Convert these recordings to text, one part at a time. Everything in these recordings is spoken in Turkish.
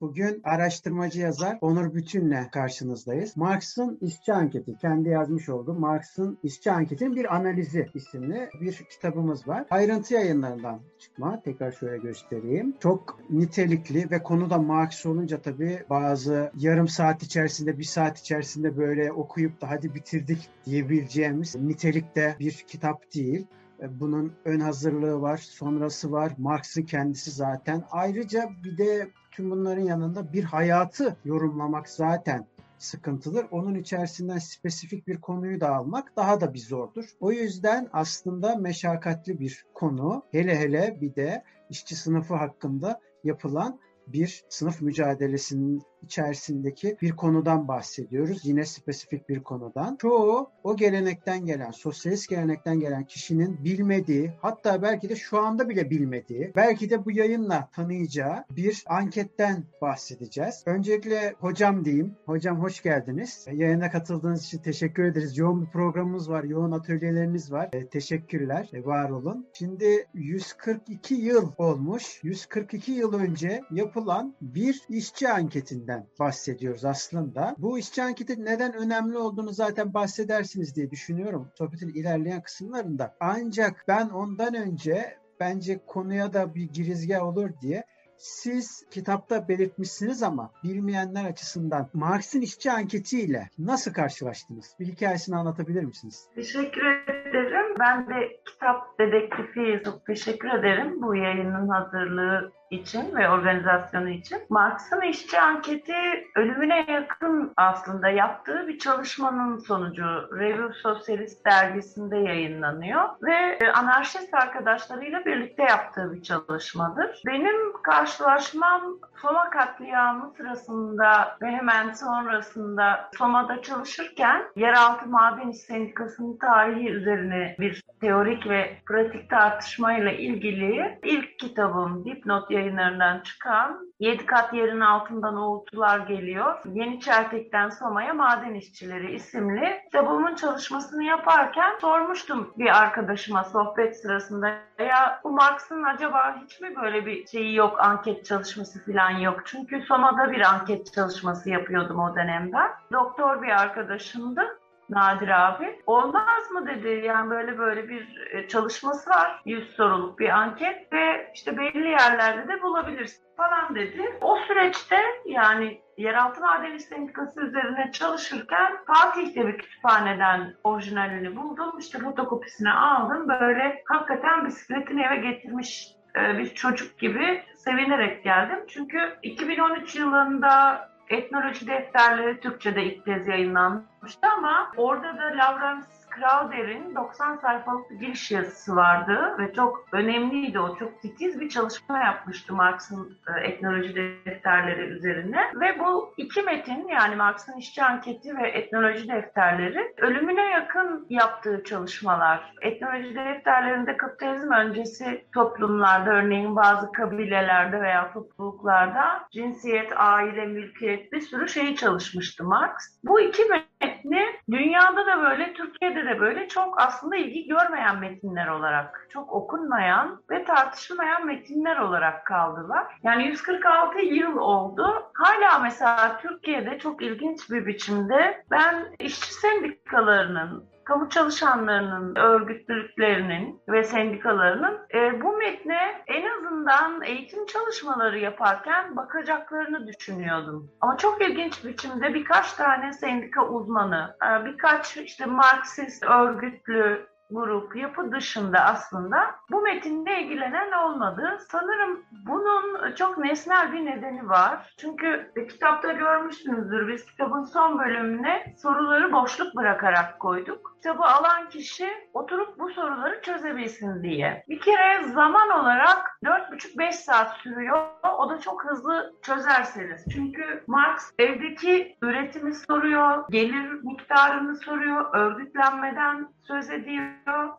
Bugün araştırmacı yazar Onur Bütün'le karşınızdayız. Marx'ın işçi anketi, kendi yazmış olduğu Marx'ın işçi anketinin bir analizi isimli bir kitabımız var. Ayrıntı yayınlarından çıkma. Tekrar şöyle göstereyim. Çok nitelikli ve konuda Marx olunca tabii bazı yarım saat içerisinde, bir saat içerisinde böyle okuyup da hadi bitirdik diyebileceğimiz nitelikte bir kitap değil. Bunun ön hazırlığı var, sonrası var. Marx'ın kendisi zaten. Ayrıca bir de tüm bunların yanında bir hayatı yorumlamak zaten sıkıntıdır. Onun içerisinden spesifik bir konuyu da almak daha da bir zordur. O yüzden aslında meşakkatli bir konu. Hele hele bir de işçi sınıfı hakkında yapılan bir sınıf mücadelesinin içerisindeki bir konudan bahsediyoruz. Yine spesifik bir konudan. Çoğu o gelenekten gelen, sosyalist gelenekten gelen kişinin bilmediği, hatta belki de şu anda bile bilmediği, belki de bu yayınla tanıyacağı bir anketten bahsedeceğiz. Öncelikle hocam diyeyim. Hocam hoş geldiniz. Yayına katıldığınız için teşekkür ederiz. Yoğun bir programımız var, yoğun atölyeleriniz var. E, teşekkürler, e, var olun. Şimdi 142 yıl olmuş. 142 yıl önce yapılan bir işçi anketinden anketinden bahsediyoruz aslında. Bu işçi anketi neden önemli olduğunu zaten bahsedersiniz diye düşünüyorum sohbetin ilerleyen kısımlarında. Ancak ben ondan önce bence konuya da bir girizgah olur diye siz kitapta belirtmişsiniz ama bilmeyenler açısından Marx'ın işçi anketiyle nasıl karşılaştınız? Bir hikayesini anlatabilir misiniz? Teşekkür ederim. Ben de kitap dedektifi çok teşekkür ederim bu yayının hazırlığı için ve organizasyonu için. Marx'ın işçi anketi ölümüne yakın aslında yaptığı bir çalışmanın sonucu Revue Sosyalist dergisinde yayınlanıyor ve e, anarşist arkadaşlarıyla birlikte yaptığı bir çalışmadır. Benim karşılaşmam Soma katliamı sırasında ve hemen sonrasında Soma'da çalışırken Yeraltı Maden İş Sendikası'nın tarihi üzerine bir teorik ve pratik tartışmayla ilgili ilk kitabım Dipnot yayınlarından çıkan Yedi kat yerin altından uğultular geliyor. Yeni Çeltek'ten Soma'ya Maden İşçileri isimli kitabımın çalışmasını yaparken sormuştum bir arkadaşıma sohbet sırasında ya bu Marx'ın acaba hiç mi böyle bir şeyi yok, anket çalışması falan yok? Çünkü Soma'da bir anket çalışması yapıyordum o dönemde. Doktor bir arkadaşımdı. Nadir abi. Olmaz mı dedi yani böyle böyle bir e, çalışması var. 100 soruluk bir anket ve işte belli yerlerde de bulabilirsin falan dedi. O süreçte yani Yeraltı Madeni Sendikası üzerine çalışırken Fatih'te bir kütüphaneden orijinalini buldum. İşte fotokopisini aldım. Böyle hakikaten bisikletini eve getirmiş e, bir çocuk gibi sevinerek geldim. Çünkü 2013 yılında etnoloji defterleri Türkçe'de ilk kez yayınlanmıştı ama orada da Lawrence Crowder'in 90 sayfalık bir giriş yazısı vardı ve çok önemliydi o. Çok titiz bir çalışma yapmıştı Marx'ın e, etnoloji defterleri üzerine. Ve bu iki metin yani Marx'ın işçi anketi ve etnoloji defterleri ölümüne yakın yaptığı çalışmalar. Etnoloji defterlerinde kapitalizm öncesi toplumlarda örneğin bazı kabilelerde veya topluluklarda cinsiyet, aile, mülkiyet bir sürü şeyi çalışmıştı Marx. Bu iki metni dünyada da böyle, Türkiye'de de böyle çok aslında ilgi görmeyen metinler olarak, çok okunmayan ve tartışılmayan metinler olarak kaldılar. Yani 146 yıl oldu. Hala mesela Türkiye'de çok ilginç bir biçimde ben işçi sendikalarının kamu çalışanlarının örgütlülüklerinin ve sendikalarının e, bu metne en azından eğitim çalışmaları yaparken bakacaklarını düşünüyordum. Ama çok ilginç biçimde birkaç tane sendika uzmanı, e, birkaç işte Marksist örgütlü grup yapı dışında aslında bu metinle ilgilenen olmadı. Sanırım bunun çok nesnel bir nedeni var. Çünkü kitapta görmüşsünüzdür biz kitabın son bölümüne soruları boşluk bırakarak koyduk. Kitabı alan kişi oturup bu soruları çözebilsin diye. Bir kere zaman olarak 4,5-5 saat sürüyor. O da çok hızlı çözerseniz. Çünkü Marx evdeki üretimi soruyor, gelir miktarını soruyor, örgütlenmeden söz ediyor.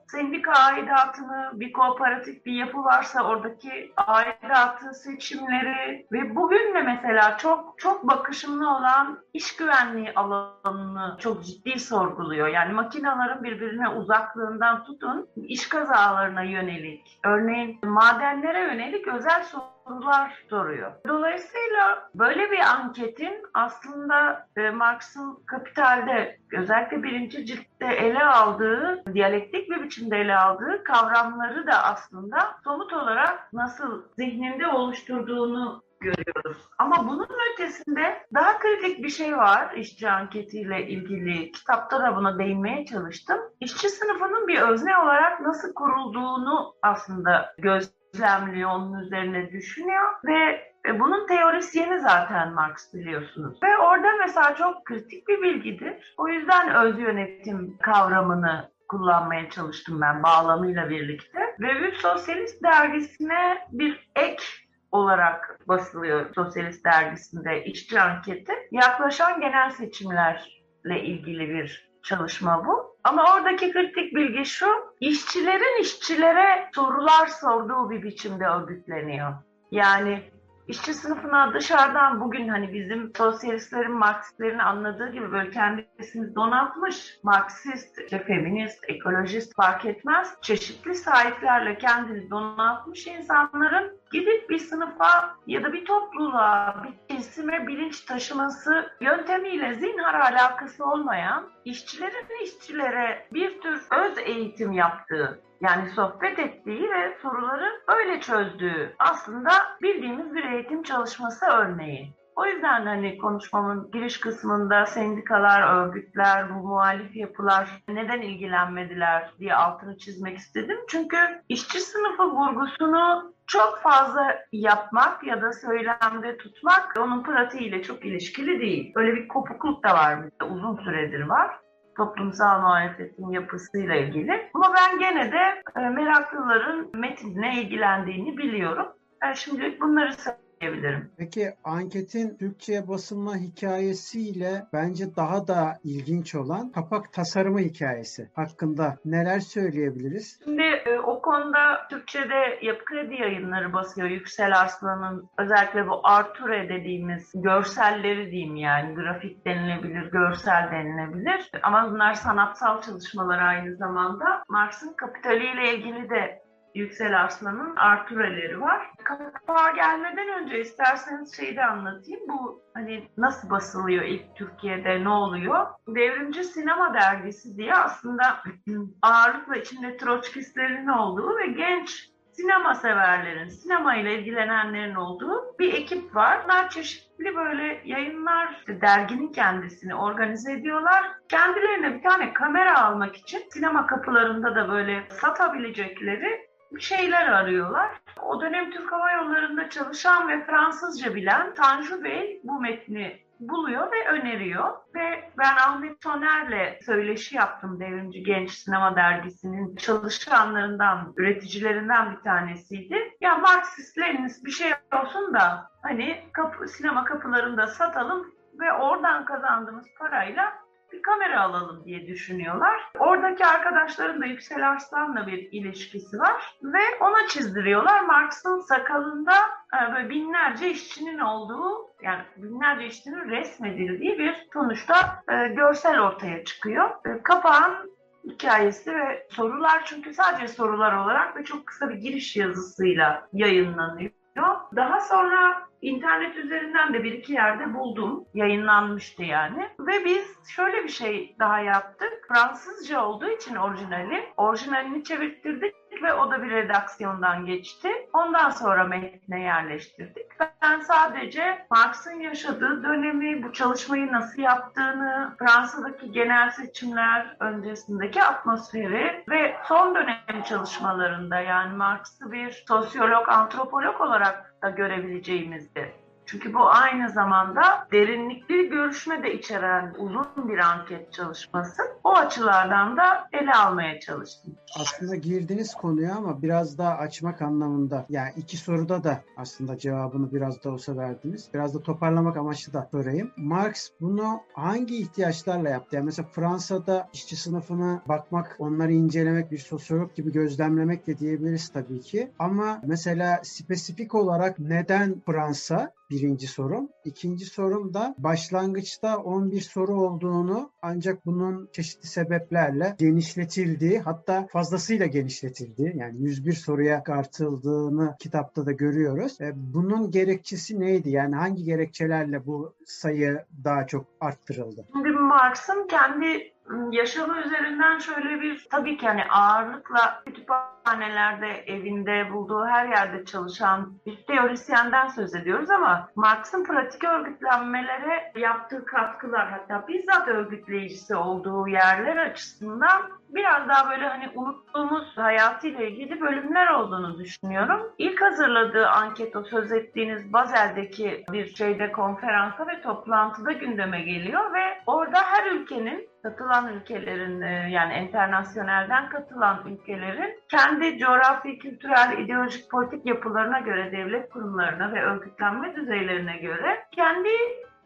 Sendika aidatını, bir kooperatif bir yapı varsa oradaki aidatı, seçimleri ve bugün de mesela çok çok bakışımlı olan iş güvenliği alanını çok ciddi sorguluyor. Yani makinaların birbirine uzaklığından tutun iş kazalarına yönelik, örneğin madenlere yönelik özel sorular soruyor. Dolayısıyla böyle bir anketin aslında e, Marx'ın Kapital'de özellikle birinci ciltte ele aldığı, diyalektik bir biçimde ele aldığı kavramları da aslında somut olarak nasıl zihninde oluşturduğunu görüyoruz. Ama bunun ötesinde daha kritik bir şey var işçi anketiyle ilgili. Kitapta da buna değinmeye çalıştım. İşçi sınıfının bir özne olarak nasıl kurulduğunu aslında gözlemliyor, onun üzerine düşünüyor ve bunun teorisyeni zaten Marx biliyorsunuz. Ve orada mesela çok kritik bir bilgidir. O yüzden öz yönetim kavramını kullanmaya çalıştım ben bağlamıyla birlikte. Revue Sosyalist dergisine bir ek olarak basılıyor Sosyalist dergisinde işçi anketi. Yaklaşan genel seçimlerle ilgili bir çalışma bu. Ama oradaki kritik bilgi şu, işçilerin işçilere sorular sorduğu bir biçimde örgütleniyor. Yani işçi sınıfına dışarıdan bugün hani bizim sosyalistlerin, Marksistlerin anladığı gibi böyle kendisini donatmış, Marksist, işte feminist, ekolojist fark etmez, çeşitli sahiplerle kendini donatmış insanların gidip bir sınıfa ya da bir topluluğa, bir kesime bilinç taşıması yöntemiyle zinhar alakası olmayan işçilerin işçilere bir tür öz eğitim yaptığı yani sohbet ettiği ve soruları öyle çözdüğü aslında bildiğimiz bir eğitim çalışması örneği. O yüzden hani konuşmamın giriş kısmında sendikalar, örgütler, bu muhalif yapılar neden ilgilenmediler diye altını çizmek istedim. Çünkü işçi sınıfı vurgusunu çok fazla yapmak ya da söylemde tutmak onun pratiğiyle çok ilişkili değil. Öyle bir kopukluk da var bizde uzun süredir var toplumsal muhalefetin yapısıyla ilgili. Ama ben gene de e, meraklıların metinle ilgilendiğini biliyorum. Ben şimdilik bunları söyleyebilirim. Peki anketin Türkçe'ye basılma hikayesiyle bence daha da ilginç olan kapak tasarımı hikayesi hakkında neler söyleyebiliriz? Şimdi e, o konuda Türkçe'de Yapı Kredi yayınları basıyor. Yüksel Arslan'ın özellikle bu Arture dediğimiz görselleri diyeyim yani grafik denilebilir, görsel denilebilir. Ama bunlar sanatsal çalışmalar aynı zamanda. Marx'ın kapitaliyle ilgili de Yüksel Arslan'ın Artureleri var. Kapağa gelmeden önce isterseniz şeyi de anlatayım. Bu hani nasıl basılıyor ilk Türkiye'de ne oluyor? Devrimci Sinema Dergisi diye aslında ağırlıkla içinde Troçkistlerin olduğu ve genç sinema severlerin, sinema ile ilgilenenlerin olduğu bir ekip var. Bunlar çeşitli böyle yayınlar, derginin kendisini organize ediyorlar. Kendilerine bir tane kamera almak için sinema kapılarında da böyle satabilecekleri şeyler arıyorlar. O dönem Türk Hava Yolları'nda çalışan ve Fransızca bilen Tanju Bey bu metni buluyor ve öneriyor. Ve ben Ahmet Toner'le söyleşi yaptım Devrimci Genç Sinema Dergisi'nin çalışanlarından, üreticilerinden bir tanesiydi. Ya Marksist bir şey olsun da hani kapı, sinema kapılarında satalım ve oradan kazandığımız parayla bir kamera alalım diye düşünüyorlar. Oradaki arkadaşların da Yüksel Arslan'la bir ilişkisi var ve ona çizdiriyorlar. Marx'ın sakalında e, böyle binlerce işçinin olduğu yani binlerce işçinin resmedildiği bir sonuçta e, görsel ortaya çıkıyor. E, kapağın hikayesi ve sorular çünkü sadece sorular olarak ve çok kısa bir giriş yazısıyla yayınlanıyor. Daha sonra internet üzerinden de bir iki yerde buldum. Yayınlanmıştı yani. Ve biz şöyle bir şey daha yaptık. Fransızca olduğu için orijinali. Orijinalini çevirttirdik ve o da bir redaksiyondan geçti. Ondan sonra metne yerleştirdik. ben sadece Marx'ın yaşadığı dönemi, bu çalışmayı nasıl yaptığını, Fransa'daki genel seçimler öncesindeki atmosferi ve son dönem çalışmalarında yani Marx'ı bir sosyolog, antropolog olarak da görebileceğimizdi. Çünkü bu aynı zamanda derinlikli görüşme de içeren uzun bir anket çalışması. O açılardan da ele almaya çalıştım. Aslında girdiniz konuya ama biraz daha açmak anlamında. Yani iki soruda da aslında cevabını biraz da olsa verdiniz. Biraz da toparlamak amaçlı da sorayım. Marx bunu hangi ihtiyaçlarla yaptı? Yani mesela Fransa'da işçi sınıfına bakmak, onları incelemek, bir sosyolog gibi gözlemlemek de diyebiliriz tabii ki. Ama mesela spesifik olarak neden Fransa birinci sorum. İkinci sorum da başlangıçta 11 soru olduğunu ancak bunun çeşitli sebeplerle genişletildiği hatta fazlasıyla genişletildiği yani 101 soruya artıldığını kitapta da görüyoruz. E, bunun gerekçesi neydi? Yani hangi gerekçelerle bu sayı daha çok arttırıldı? Şimdi Marx'ın kendi yaşamı üzerinden şöyle bir tabii ki hani ağırlıkla kütüphanelerde, evinde bulduğu her yerde çalışan bir teorisyenden söz ediyoruz ama Marx'ın pratik örgütlenmelere yaptığı katkılar hatta bizzat örgütleyicisi olduğu yerler açısından biraz daha böyle hani unuttuğumuz hayatıyla ilgili bölümler olduğunu düşünüyorum. İlk hazırladığı anket o söz ettiğiniz Bazel'deki bir şeyde konferansa ve toplantıda gündeme geliyor ve orada her ülkenin katılan ülkelerin e, yani internasyonelden katılan ülkelerin kendi coğrafi, kültürel, ideolojik, politik yapılarına göre devlet kurumlarına ve örgütlenme düzeylerine göre kendi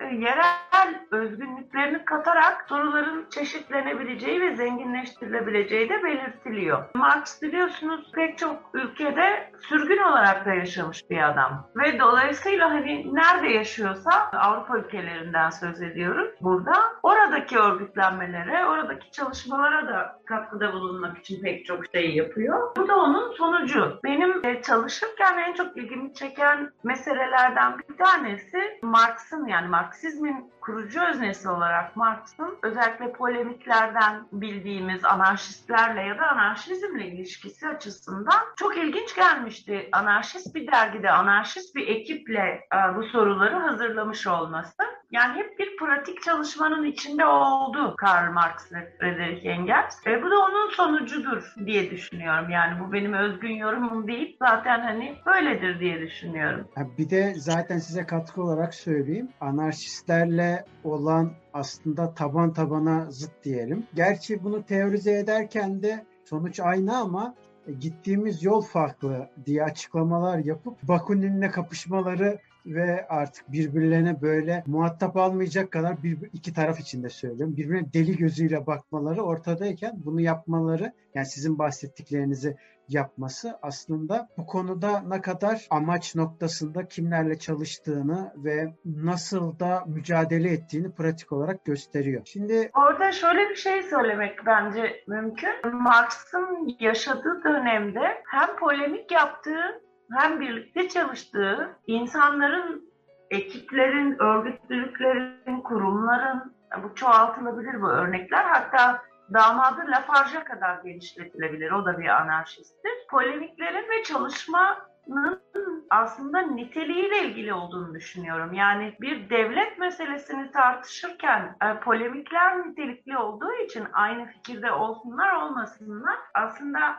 yerel özgünlüklerini katarak soruların çeşitlenebileceği ve zenginleştirilebileceği de belirtiliyor. Marx biliyorsunuz pek çok ülkede sürgün olarak da yaşamış bir adam. Ve dolayısıyla hani nerede yaşıyorsa Avrupa ülkelerinden söz ediyoruz burada. Oradaki örgütlenmelere, oradaki çalışmalara da katkıda bulunmak için pek çok şey yapıyor. Bu da onun sonucu. Benim e, çalışırken en çok ilgimi çeken meselelerden bir tanesi Marx'ın yani Marx Marksizmin kurucu öznesi olarak Marx'ın özellikle polemiklerden bildiğimiz anarşistlerle ya da anarşizmle ilişkisi açısından çok ilginç gelmişti. Anarşist bir dergide, anarşist bir ekiple e, bu soruları hazırlamış olması. Yani hep bir pratik çalışmanın içinde oldu Karl Marx ve Friedrich Engels. E, bu da onun sonucudur diye düşünüyorum. Yani bu benim özgün yorumum değil. Zaten hani böyledir diye düşünüyorum. Bir de zaten size katkı olarak söyleyeyim. Anarşistlerle olan aslında taban tabana zıt diyelim. Gerçi bunu teorize ederken de sonuç aynı ama gittiğimiz yol farklı diye açıklamalar yapıp Bakunin'le kapışmaları ve artık birbirlerine böyle muhatap almayacak kadar bir iki taraf içinde söylüyorum. Birbirine deli gözüyle bakmaları ortadayken bunu yapmaları yani sizin bahsettiklerinizi yapması aslında bu konuda ne kadar amaç noktasında kimlerle çalıştığını ve nasıl da mücadele ettiğini pratik olarak gösteriyor. Şimdi orada şöyle bir şey söylemek bence mümkün. Marx'ın yaşadığı dönemde hem polemik yaptığı hem birlikte çalıştığı insanların, ekiplerin, örgütlülüklerin, kurumların, bu çoğaltılabilir bu örnekler. Hatta damadı Lafarge'a kadar genişletilebilir. O da bir anarşisttir. Polemiklerin ve çalışmanın aslında niteliğiyle ilgili olduğunu düşünüyorum. Yani bir devlet meselesini tartışırken e, polemikler nitelikli olduğu için aynı fikirde olsunlar olmasınlar aslında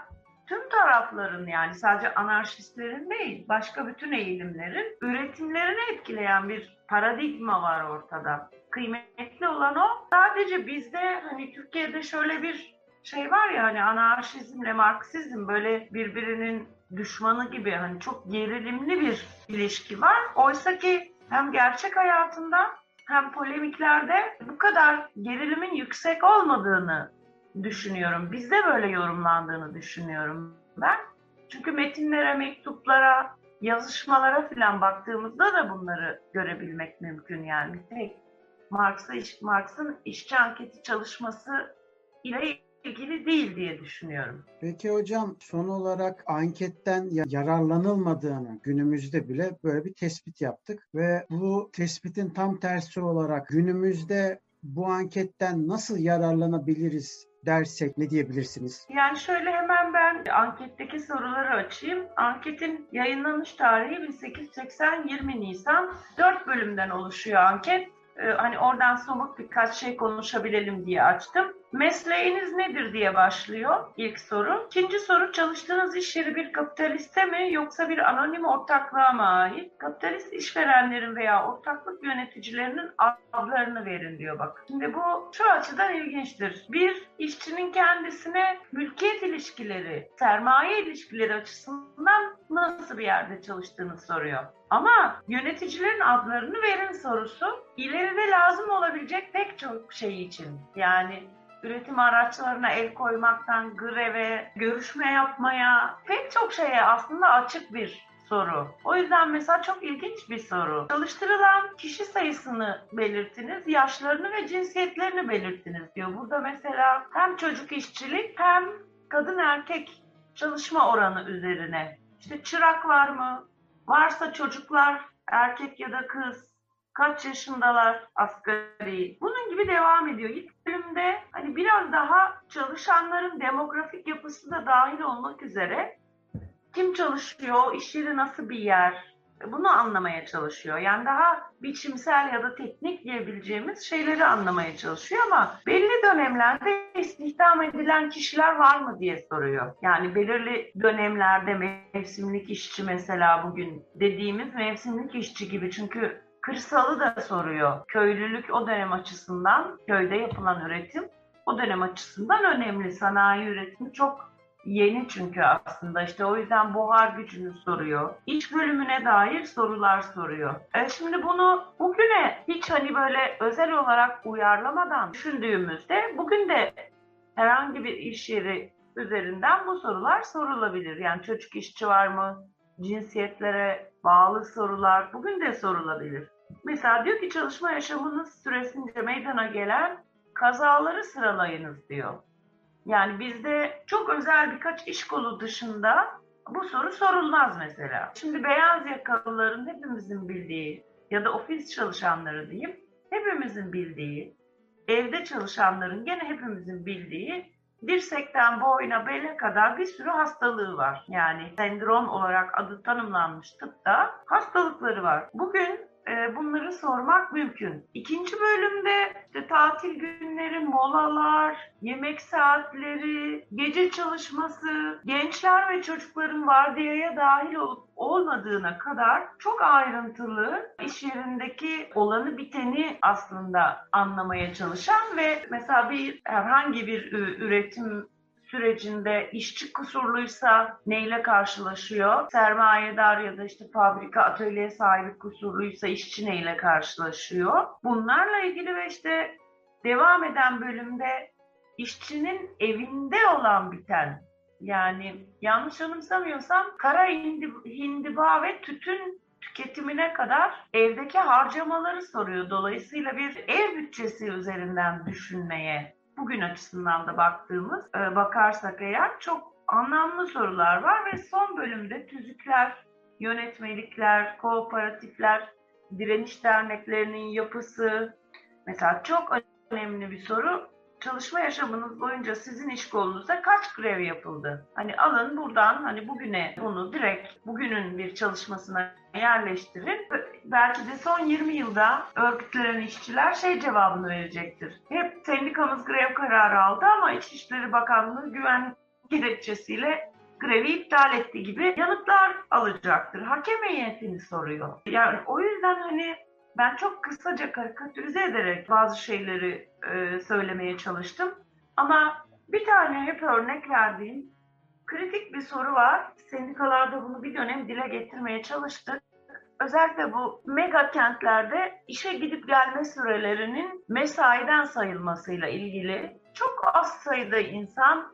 tüm tarafların yani sadece anarşistlerin değil başka bütün eğilimlerin üretimlerini etkileyen bir paradigma var ortada. Kıymetli olan o. Sadece bizde hani Türkiye'de şöyle bir şey var ya hani anarşizmle Marksizm böyle birbirinin düşmanı gibi hani çok gerilimli bir ilişki var. Oysa ki hem gerçek hayatında hem polemiklerde bu kadar gerilimin yüksek olmadığını düşünüyorum. Bizde böyle yorumlandığını düşünüyorum ben. Çünkü metinlere, mektuplara, yazışmalara falan baktığımızda da bunları görebilmek mümkün yani. Tek Marx'ın Marx'ın işçi anketi çalışması ile ilgili değil diye düşünüyorum. Peki hocam son olarak anketten yararlanılmadığını günümüzde bile böyle bir tespit yaptık ve bu tespitin tam tersi olarak günümüzde bu anketten nasıl yararlanabiliriz dersek ne diyebilirsiniz? Yani şöyle hemen ben anketteki soruları açayım. Anketin yayınlanış tarihi 1880 20 Nisan. 4 bölümden oluşuyor anket. Ee, hani oradan somut birkaç şey konuşabilelim diye açtım. Mesleğiniz nedir diye başlıyor ilk soru. İkinci soru çalıştığınız iş yeri bir kapitaliste mi yoksa bir anonim ortaklığa mı ait? Kapitalist işverenlerin veya ortaklık yöneticilerinin adlarını verin diyor bak. Şimdi bu şu açıdan ilginçtir. Bir, işçinin kendisine mülkiyet ilişkileri, sermaye ilişkileri açısından nasıl bir yerde çalıştığını soruyor. Ama yöneticilerin adlarını verin sorusu ileride lazım olabilecek pek çok şey için. Yani üretim araçlarına el koymaktan greve, görüşme yapmaya pek çok şeye aslında açık bir soru. O yüzden mesela çok ilginç bir soru. Çalıştırılan kişi sayısını belirtiniz, yaşlarını ve cinsiyetlerini belirtiniz diyor. Burada mesela hem çocuk işçilik hem kadın erkek çalışma oranı üzerine. İşte çırak var mı? Varsa çocuklar erkek ya da kız kaç yaşındalar asgari. Bunun gibi devam ediyor. İlk bölümde hani biraz daha çalışanların demografik yapısı da dahil olmak üzere kim çalışıyor, iş yeri nasıl bir yer bunu anlamaya çalışıyor. Yani daha biçimsel ya da teknik diyebileceğimiz şeyleri anlamaya çalışıyor ama belli dönemlerde istihdam edilen kişiler var mı diye soruyor. Yani belirli dönemlerde mevsimlik işçi mesela bugün dediğimiz mevsimlik işçi gibi çünkü kırsalı da soruyor. Köylülük o dönem açısından, köyde yapılan üretim o dönem açısından önemli. Sanayi üretimi çok yeni çünkü aslında işte o yüzden buhar gücünü soruyor. İş bölümüne dair sorular soruyor. E şimdi bunu bugüne hiç hani böyle özel olarak uyarlamadan düşündüğümüzde bugün de herhangi bir iş yeri üzerinden bu sorular sorulabilir. Yani çocuk işçi var mı? Cinsiyetlere bağlı sorular bugün de sorulabilir. Mesela diyor ki çalışma yaşamınız süresince meydana gelen kazaları sıralayınız diyor. Yani bizde çok özel birkaç iş kolu dışında bu soru sorulmaz mesela. Şimdi beyaz yakalıların hepimizin bildiği ya da ofis çalışanları diyeyim, hepimizin bildiği, evde çalışanların gene hepimizin bildiği dirsekten boyuna bele kadar bir sürü hastalığı var. Yani sendrom olarak adı tanımlanmış tıpta hastalıkları var. Bugün bunları sormak mümkün. İkinci bölümde işte tatil günleri, molalar, yemek saatleri, gece çalışması, gençler ve çocukların vardiyaya dahil olup olmadığına kadar çok ayrıntılı iş yerindeki olanı biteni aslında anlamaya çalışan ve mesela bir herhangi bir üretim sürecinde işçi kusurluysa neyle karşılaşıyor? Sermayedar ya da işte fabrika, atölye sahibi kusurluysa işçi neyle karşılaşıyor? Bunlarla ilgili ve işte devam eden bölümde işçinin evinde olan biten yani yanlış anımsamıyorsam kara hindiba ve tütün tüketimine kadar evdeki harcamaları soruyor. Dolayısıyla bir ev bütçesi üzerinden düşünmeye bugün açısından da baktığımız e, bakarsak eğer çok anlamlı sorular var ve son bölümde tüzükler, yönetmelikler, kooperatifler, direniş derneklerinin yapısı mesela çok önemli bir soru çalışma yaşamınız boyunca sizin iş kolunuzda kaç grev yapıldı? Hani alın buradan hani bugüne bunu direkt bugünün bir çalışmasına yerleştirin. Belki de son 20 yılda örgütlenen işçiler şey cevabını verecektir. Hep sendikamız grev kararı aldı ama İçişleri Bakanlığı güven gerekçesiyle grevi iptal etti gibi yanıtlar alacaktır. Hakem heyetini soruyor. Yani o yüzden hani ben çok kısaca karikatürize ederek bazı şeyleri e, söylemeye çalıştım. Ama bir tane hep örnek verdiğim kritik bir soru var. Sendikalarda bunu bir dönem dile getirmeye çalıştık. Özellikle bu mega kentlerde işe gidip gelme sürelerinin mesaiden sayılmasıyla ilgili çok az sayıda insan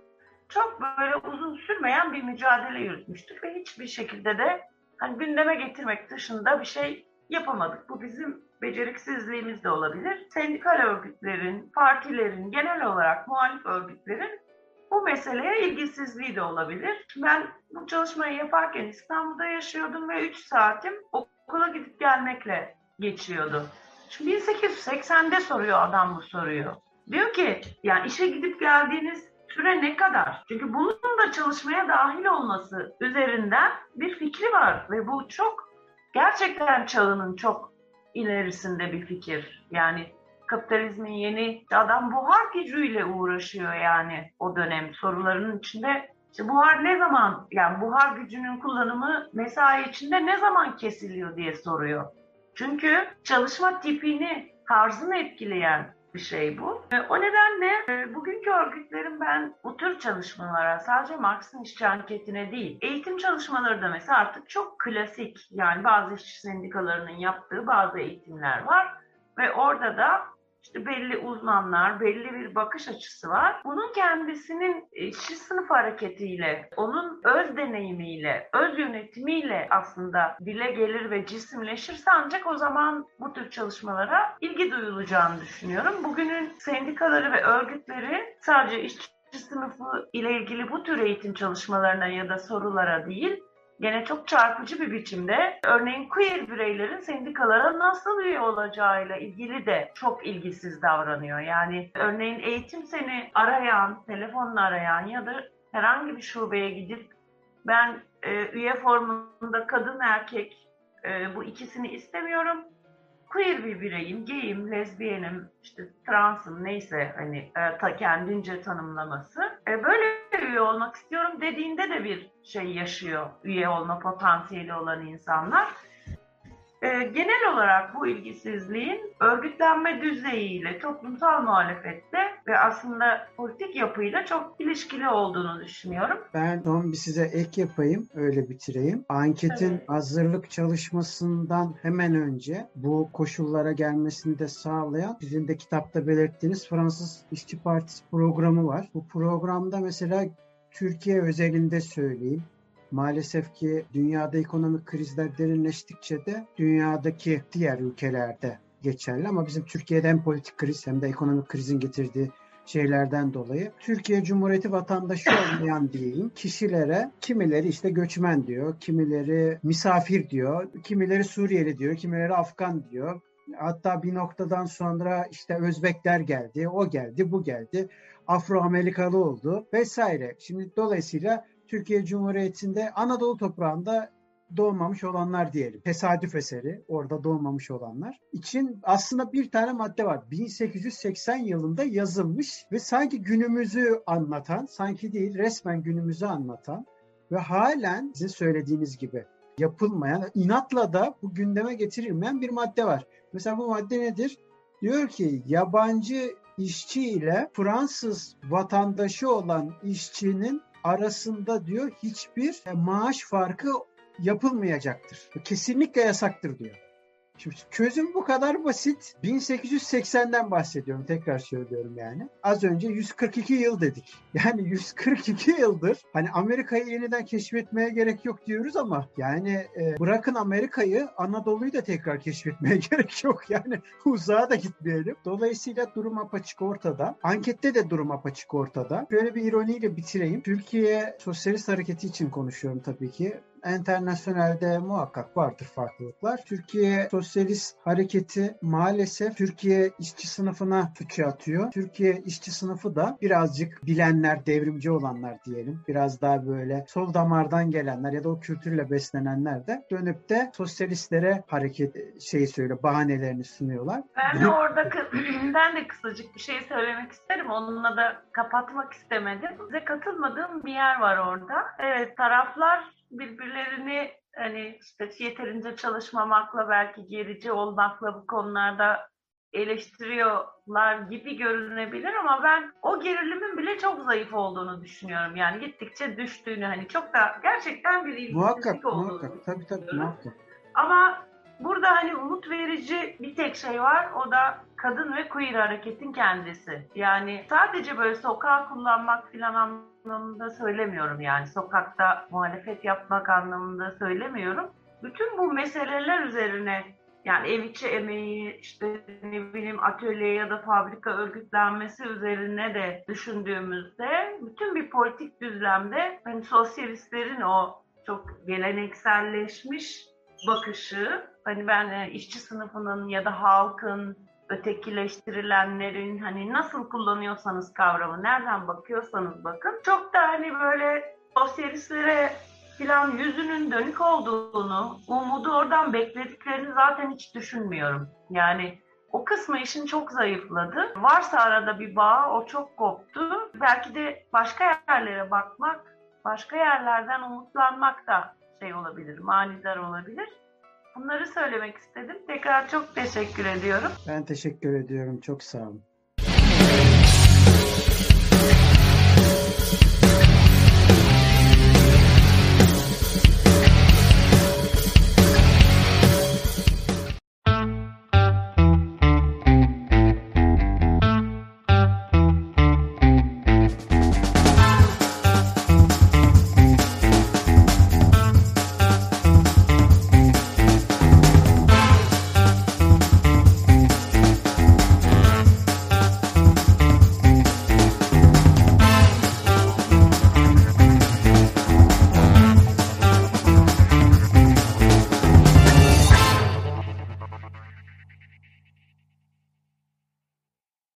çok böyle uzun sürmeyen bir mücadele yürütmüştük ve hiçbir şekilde de hani gündeme getirmek dışında bir şey yapamadık. Bu bizim beceriksizliğimiz de olabilir. Sendikal örgütlerin, partilerin, genel olarak muhalif örgütlerin bu meseleye ilgisizliği de olabilir. Ben bu çalışmayı yaparken İstanbul'da yaşıyordum ve 3 saatim okula gidip gelmekle geçiyordu. Şimdi 1880'de soruyor adam bu soruyu. Diyor ki yani işe gidip geldiğiniz süre ne kadar? Çünkü bunun da çalışmaya dahil olması üzerinden bir fikri var ve bu çok gerçekten çağının çok ilerisinde bir fikir. Yani kapitalizmin yeni adam buhar gücüyle uğraşıyor yani o dönem sorularının içinde işte buhar ne zaman yani buhar gücünün kullanımı mesai içinde ne zaman kesiliyor diye soruyor. Çünkü çalışma tipini, tarzını etkileyen bir şey bu. E, o nedenle e, bugünkü örgütlerin ben bu tür çalışmalara sadece Marx'ın işçi anketine değil, eğitim çalışmaları da mesela artık çok klasik. Yani bazı işçi sendikalarının yaptığı bazı eğitimler var ve orada da işte belli uzmanlar, belli bir bakış açısı var. Bunun kendisinin işçi sınıf hareketiyle, onun öz deneyimiyle, öz yönetimiyle aslında dile gelir ve cisimleşirse ancak o zaman bu tür çalışmalara ilgi duyulacağını düşünüyorum. Bugünün sendikaları ve örgütleri sadece işçi sınıfı ile ilgili bu tür eğitim çalışmalarına ya da sorulara değil, gene çok çarpıcı bir biçimde örneğin queer bireylerin sendikalara nasıl üye olacağıyla ilgili de çok ilgisiz davranıyor. Yani örneğin eğitim seni arayan, telefonla arayan ya da herhangi bir şubeye gidip ben e, üye formunda kadın erkek e, bu ikisini istemiyorum. Queer bir bireyim, gayim, lezbiyenim, işte transım neyse hani e, ta kendince tanımlaması. E, böyle üye olmak istiyorum dediğinde de bir şey yaşıyor üye olma potansiyeli olan insanlar. E, genel olarak bu ilgisizliğin örgütlenme düzeyiyle toplumsal muhalefette ve aslında politik yapıyla çok ilişkili olduğunu düşünüyorum. Ben son bir size ek yapayım, öyle bitireyim. Anketin evet. hazırlık çalışmasından hemen önce bu koşullara gelmesini de sağlayan sizin de kitapta belirttiğiniz Fransız İşçi Partisi programı var. Bu programda mesela Türkiye özelinde söyleyeyim. Maalesef ki dünyada ekonomik krizler derinleştikçe de dünyadaki diğer ülkelerde geçerli ama bizim Türkiye'de hem politik kriz hem de ekonomik krizin getirdiği şeylerden dolayı Türkiye Cumhuriyeti vatandaşı olmayan diyeyim kişilere kimileri işte göçmen diyor, kimileri misafir diyor, kimileri Suriyeli diyor, kimileri Afgan diyor. Hatta bir noktadan sonra işte Özbekler geldi, o geldi, bu geldi. Afro-Amerikalı oldu vesaire. Şimdi dolayısıyla Türkiye Cumhuriyeti'nde Anadolu toprağında doğmamış olanlar diyelim. Tesadüf eseri orada doğmamış olanlar için aslında bir tane madde var. 1880 yılında yazılmış ve sanki günümüzü anlatan, sanki değil resmen günümüzü anlatan ve halen sizin söylediğiniz gibi yapılmayan, inatla da bu gündeme getirilmeyen bir madde var. Mesela bu madde nedir? Diyor ki yabancı işçi ile Fransız vatandaşı olan işçinin arasında diyor hiçbir maaş farkı yapılmayacaktır. Kesinlikle yasaktır diyor. Şimdi çözüm bu kadar basit. 1880'den bahsediyorum tekrar söylüyorum yani. Az önce 142 yıl dedik. Yani 142 yıldır hani Amerika'yı yeniden keşfetmeye gerek yok diyoruz ama yani e, bırakın Amerika'yı Anadolu'yu da tekrar keşfetmeye gerek yok. Yani uzağa da gitmeyelim. Dolayısıyla durum apaçık ortada. Ankette de durum apaçık ortada. Böyle bir ironiyle bitireyim. Türkiye Sosyalist Hareketi için konuşuyorum tabii ki enternasyonelde muhakkak vardır farklılıklar. Türkiye Sosyalist Hareketi maalesef Türkiye işçi sınıfına suçu atıyor. Türkiye işçi sınıfı da birazcık bilenler, devrimci olanlar diyelim. Biraz daha böyle sol damardan gelenler ya da o kültürle beslenenler de dönüp de sosyalistlere hareket şey söyle bahanelerini sunuyorlar. Ben de orada ben de kısacık bir şey söylemek isterim. Onunla da kapatmak istemedim. Size katılmadığım bir yer var orada. Evet taraflar birbirlerini hani işte yeterince çalışmamakla belki gerici olmakla bu konularda eleştiriyorlar gibi görünebilir ama ben o gerilimin bile çok zayıf olduğunu düşünüyorum. Yani gittikçe düştüğünü hani çok da gerçekten bir ilgisizlik muhakkak, olduğunu muhakkak, tabii, tabii, muhakkak. Ama burada hani umut verici bir tek şey var o da kadın ve queer hareketin kendisi. Yani sadece böyle sokağa kullanmak filan anlamında söylemiyorum yani sokakta muhalefet yapmak anlamında söylemiyorum. Bütün bu meseleler üzerine yani ev içi emeği, işte ne bileyim atölye ya da fabrika örgütlenmesi üzerine de düşündüğümüzde bütün bir politik düzlemde hani sosyalistlerin o çok gelenekselleşmiş bakışı hani ben e, işçi sınıfının ya da halkın ötekileştirilenlerin hani nasıl kullanıyorsanız kavramı, nereden bakıyorsanız bakın çok da hani böyle sosyelistlere filan yüzünün dönük olduğunu, umudu oradan beklediklerini zaten hiç düşünmüyorum. Yani o kısmı işin çok zayıfladı. Varsa arada bir bağ, o çok koptu. Belki de başka yerlere bakmak, başka yerlerden umutlanmak da şey olabilir, manidar olabilir. Bunları söylemek istedim. Tekrar çok teşekkür ediyorum. Ben teşekkür ediyorum. Çok sağ olun.